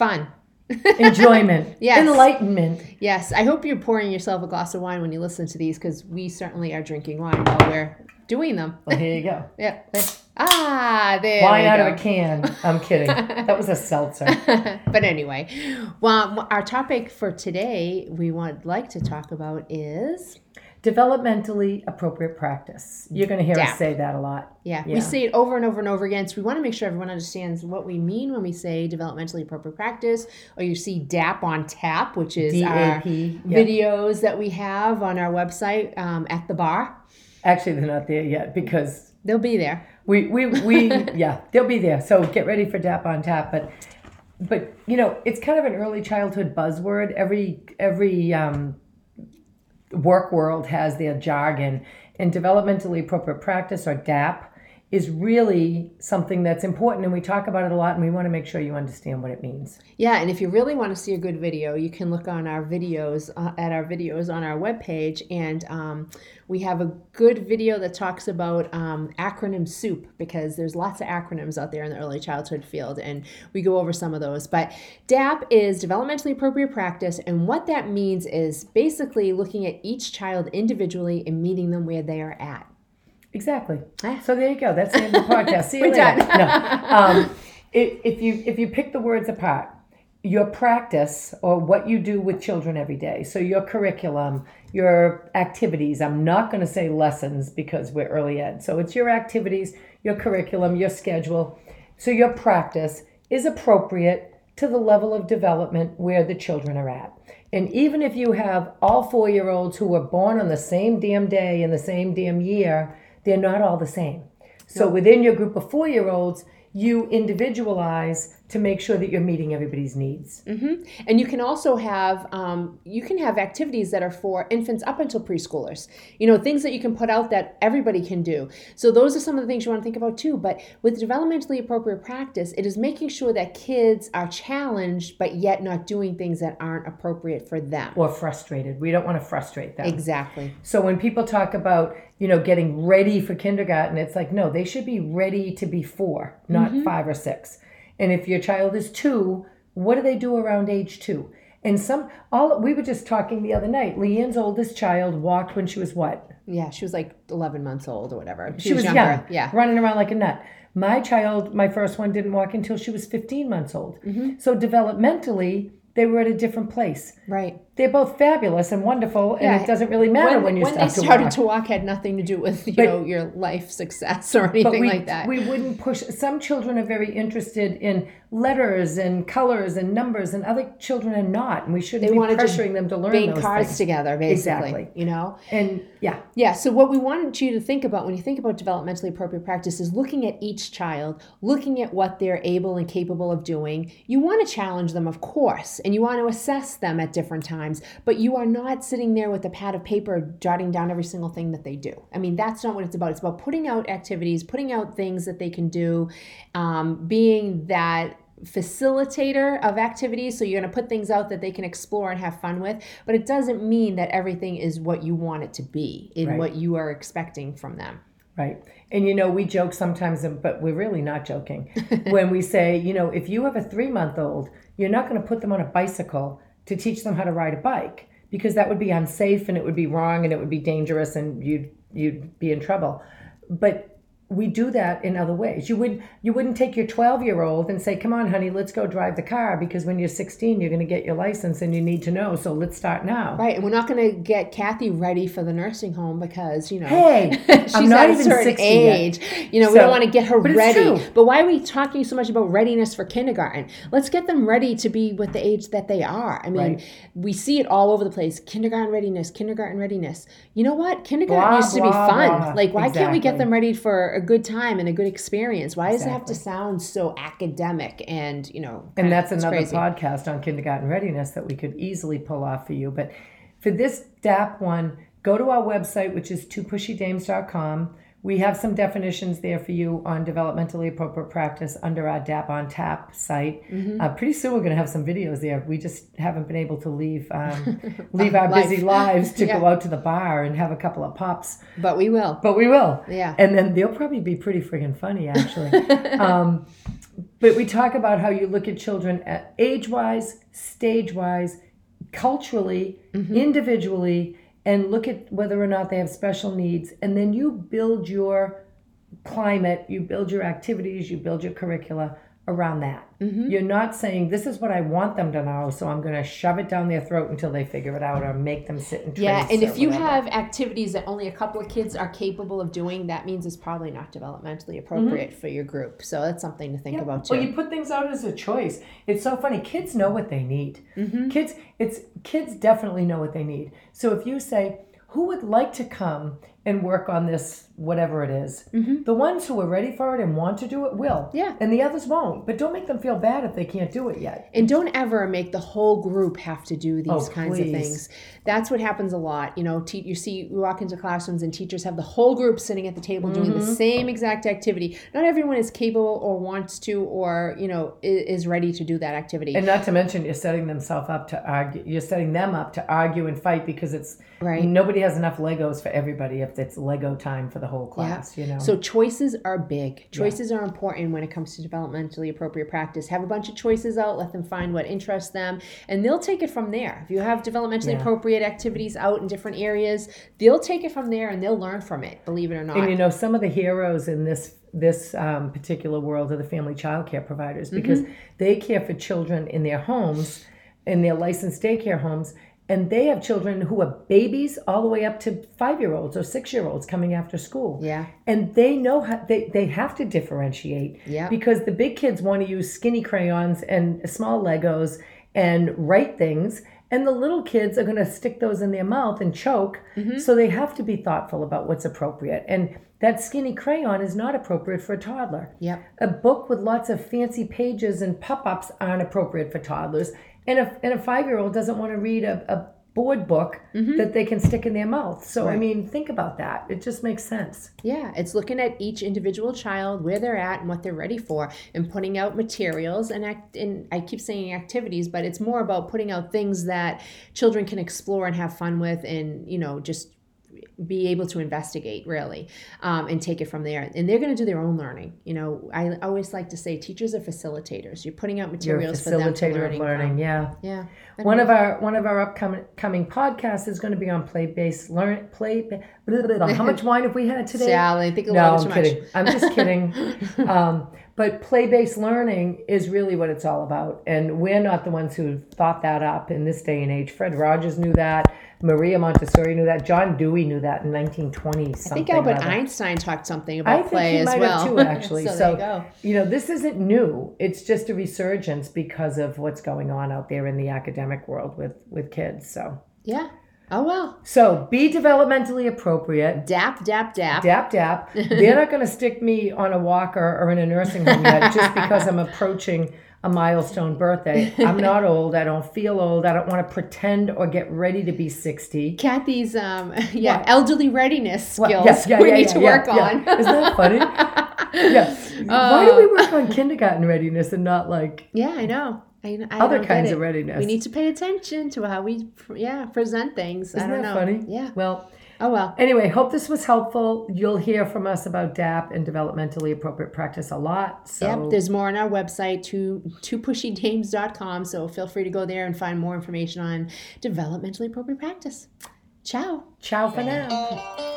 Fun. enjoyment, Yes. enlightenment. Yes, I hope you're pouring yourself a glass of wine when you listen to these because we certainly are drinking wine while we're doing them. Well, here you go. Yeah. Ah, there Wine out go. of a can. I'm kidding. That was a seltzer. but anyway, well, our topic for today we would like to talk about is Developmentally appropriate practice. You're going to hear DAP. us say that a lot. yeah, we say it over and over and over again. So we want to make sure everyone understands what we mean when we say developmentally appropriate practice, or you see DAP on tap, which is our Yep. videos that we have on our website um, at the bar. Actually, they're not there yet because They'll be there. we we we yeah they'll be there. So get ready for DAP on tap. But but you know it's kind of an early childhood buzzword. Every every um, work world has their jargon, and developmentally appropriate practice or DAP is really something that's important, and we talk about it a lot, and we want to make sure you understand what it means. Yeah, and if you really want to see a good video, you can look on our videos uh, at our videos on our webpage, and um, we have a good video that talks about um, acronym soup because there's lots of acronyms out there in the early childhood field, and we go over some of those. But DAP is developmentally appropriate practice, and what that means is basically looking at each child individually and meeting them where they are at. Exactly. So there you go. That's the end of the podcast. See you We're later. done. No. Um, if, if you if you pick the words apart, your practice or what you do with children every day. So your curriculum, your activities. I'm not going to say lessons because we're early ed. So it's your activities, your curriculum, your schedule. So your practice is appropriate to the level of development where the children are at. And even if you have all four year olds who were born on the same damn day in the same damn year, they're not all the same. So within your group of four year olds, you individualize to make sure that you're meeting everybody's needs. And you can also have um, you can have activities that are for infants up until preschoolers. You know, things that you can put out that everybody can do. So those are some of the things you want to think about too. But with developmentally appropriate practice, it is making sure that kids are challenged, but yet not doing things that aren't appropriate for them. Or frustrated. We don't want to frustrate them. Exactly. So when people talk about, you know, getting ready for kindergarten, it's like, no, they should be ready to be four, not five or six. And if your child is two, what do they do around age two? And some, all we were just talking the other night. Leanne's oldest child walked when she was what? Yeah, she was like 11 months old or whatever. She, was younger. young, Yeah. running around like a nut. My child, my first one, didn't walk until she was 15 months old. Mm-hmm. So developmentally, they were at a different place. Right. They're both fabulous and wonderful, and Yeah. it doesn't really matter when, when, you when start they to started walk. to walk had nothing to do with you But- know your life success or anything we, like that. we wouldn't push. Some children are very interested in letters and colors and numbers, and other children are not, and we shouldn't They be pressuring them to learn Bang those cards things. together, basically. Exactly. You know. And yeah, Yeah, so what we wanted you to think about when you think about developmentally appropriate practice is looking at each child, looking at what they're able and capable of doing. You want to challenge them, of course, and you want to assess them at different times, but you are not sitting there with a pad of paper jotting down every single thing that they do. I mean, that's not what it's about. It's about putting out activities, putting out things that they can do, um, being that facilitator of activities so you're going to put things out that they can explore and have fun with but it doesn't mean that everything is what you want it to be in Right. what you are expecting from them right. And you know, we joke sometimes, but we're really not joking when we say, you know, if you have a three month old, you're not going to put them on a bicycle to teach them how to ride a bike because that would be unsafe and it would be wrong and it would be dangerous and you'd you'd be in trouble. But we do that in other ways. You would you wouldn't take your 12 year old and say, "Come on, honey, let's go drive the car," because when you're 16, you're going to get your license and you need to know. So let's start now. right and we're not going to get kathy ready for the nursing home because you know Hey, she's I'm not at a even certain 60 yet. age. You know, we don't want to get her but ready. But why are we talking so much about readiness for kindergarten? Let's get them ready to be with the age that they are. I mean, Right. we see it all over the place. Kindergarten readiness, kindergarten readiness. You know what? Kindergarten Blah, used to be fun. blah. Like, why can't we get them ready for a good time and a good experience? Why does it have to sound so academic and, you know, And that's another crazy. podcast on kindergarten readiness that we could easily pull off for you. But for this DAP one, go to our website, which is twopushydames.com. We have some definitions there for you on developmentally appropriate practice under our DAP on Tap site. Mm-hmm. Uh, pretty soon we're going to have some videos there. We just haven't been able to leave um, leave our Life. busy lives to Yeah. go out to the bar and have a couple of pops. But we will. But we will. Yeah. And then they'll probably be pretty friggin' funny, actually. um, But we talk about how you look at children at age wise, stage wise, culturally, Mm-hmm. individually, and look at whether or not they have special needs. And then you build your climate, you build your activities, you build your curricula around that. Mm-hmm. You're not saying this is what I want them to know, so I'm going to shove it down their throat until they figure it out or make them sit and trace. Yeah, and if you whatever. have activities that only a couple of kids are capable of doing, that means it's probably not developmentally appropriate for your group. So that's something to think Yeah. about too. Well, you put things out as a choice. It's so funny. Kids know what they need. Mm-hmm. Kids, it's kids definitely know what they need. So if you say, "Who would like to come and work on this, whatever it is," the ones who are ready for it and want to do it will. Mm-hmm. Yeah. And the others won't. But don't make them feel bad if they can't do it yet. And don't ever make the whole group have to do these Oh, kinds of please. things. That's what happens a lot. You know, te- you see, you walk into classrooms and teachers have the whole group sitting at the table doing Mm-hmm. the same exact activity. Not everyone is capable or wants to or, you know, is ready to do that activity. And not to mention, you're setting themselves up to argue. You're setting them up to argue and fight because it's Right. Nobody has enough Legos for everybody if it's Lego time for the whole class. You know. So choices are big. Choices are important when it comes to developmentally appropriate practice. Have a bunch of choices out, let them find what interests them, and they'll take it from there. If you have developmentally Yeah. appropriate activities out in different areas, they'll take it from there and they'll learn from it, believe it or not. And you know, some of the heroes in this this um, particular world are the family child care providers because they care for children in their homes, in their licensed daycare homes, and they have children who are babies all the way up to five year olds or six year olds coming after school. yeah. And they know how they, they have to differentiate Yeah. because the big kids want to use skinny crayons and small Legos and write things. And the little kids are going to stick those in their mouth and choke. Mm-hmm. So they have to be thoughtful about what's appropriate. And that skinny crayon is not appropriate for a toddler. Yep. A book with lots of fancy pages and pop ups aren't appropriate for toddlers. And a, and a five year old doesn't want to read a, a board book mm-hmm. that they can stick in their mouth. So, I mean, think about that. It just makes sense. Yeah, it's looking at each individual child, where they're at, and what they're ready for, and putting out materials and act. And I keep saying activities, but it's more about putting out things that children can explore and have fun with, and you know, just be able to investigate really um, and take it from there and they're going to do their own learning you know i always like to say teachers are facilitators you're putting out You're a materials for them to facilitator of learning learning. Yeah. yeah One of our one of our upcoming coming podcasts is going to be on play based learn play. blah, blah, blah. How much wine have we had today? Sally, I think a No, I'm too kidding. I'm just kidding. um, but play based learning is really what it's all about, and we're not the ones who thought that up in this day and age. Fred Rogers knew that. Maria Montessori knew that. John Dewey knew that in 1920 something. i think albert or other. einstein talked something I about think play he as might well have too, actually. so, so, you go you know, this isn't new. It's just a resurgence because of what's going on out there in the academic world with with kids. So, yeah oh well so be developmentally appropriate. dap dap dap Dap dap. They're not going to stick me on a walker or in a nursing home yet just because I'm approaching a milestone birthday. I'm not old. I don't feel old. I don't want to pretend or get ready to be 60. Kathy's um yeah What? elderly readiness skills Well, yes, yeah, we yeah, need yeah, to work on. Isn't that funny? yeah. Why do we work on kindergarten readiness and not like yeah, I know. I, I other kinds of readiness? We need to pay attention to how we yeah present things. Isn't don't that know. funny? Yeah. Well, Oh well. anyway, hope this was helpful. You'll hear from us about DAP and developmentally appropriate practice a lot. So Yep, there's more on our website to twopushydames.com, so feel free to go there and find more information on developmentally appropriate practice. Ciao. ciao for now.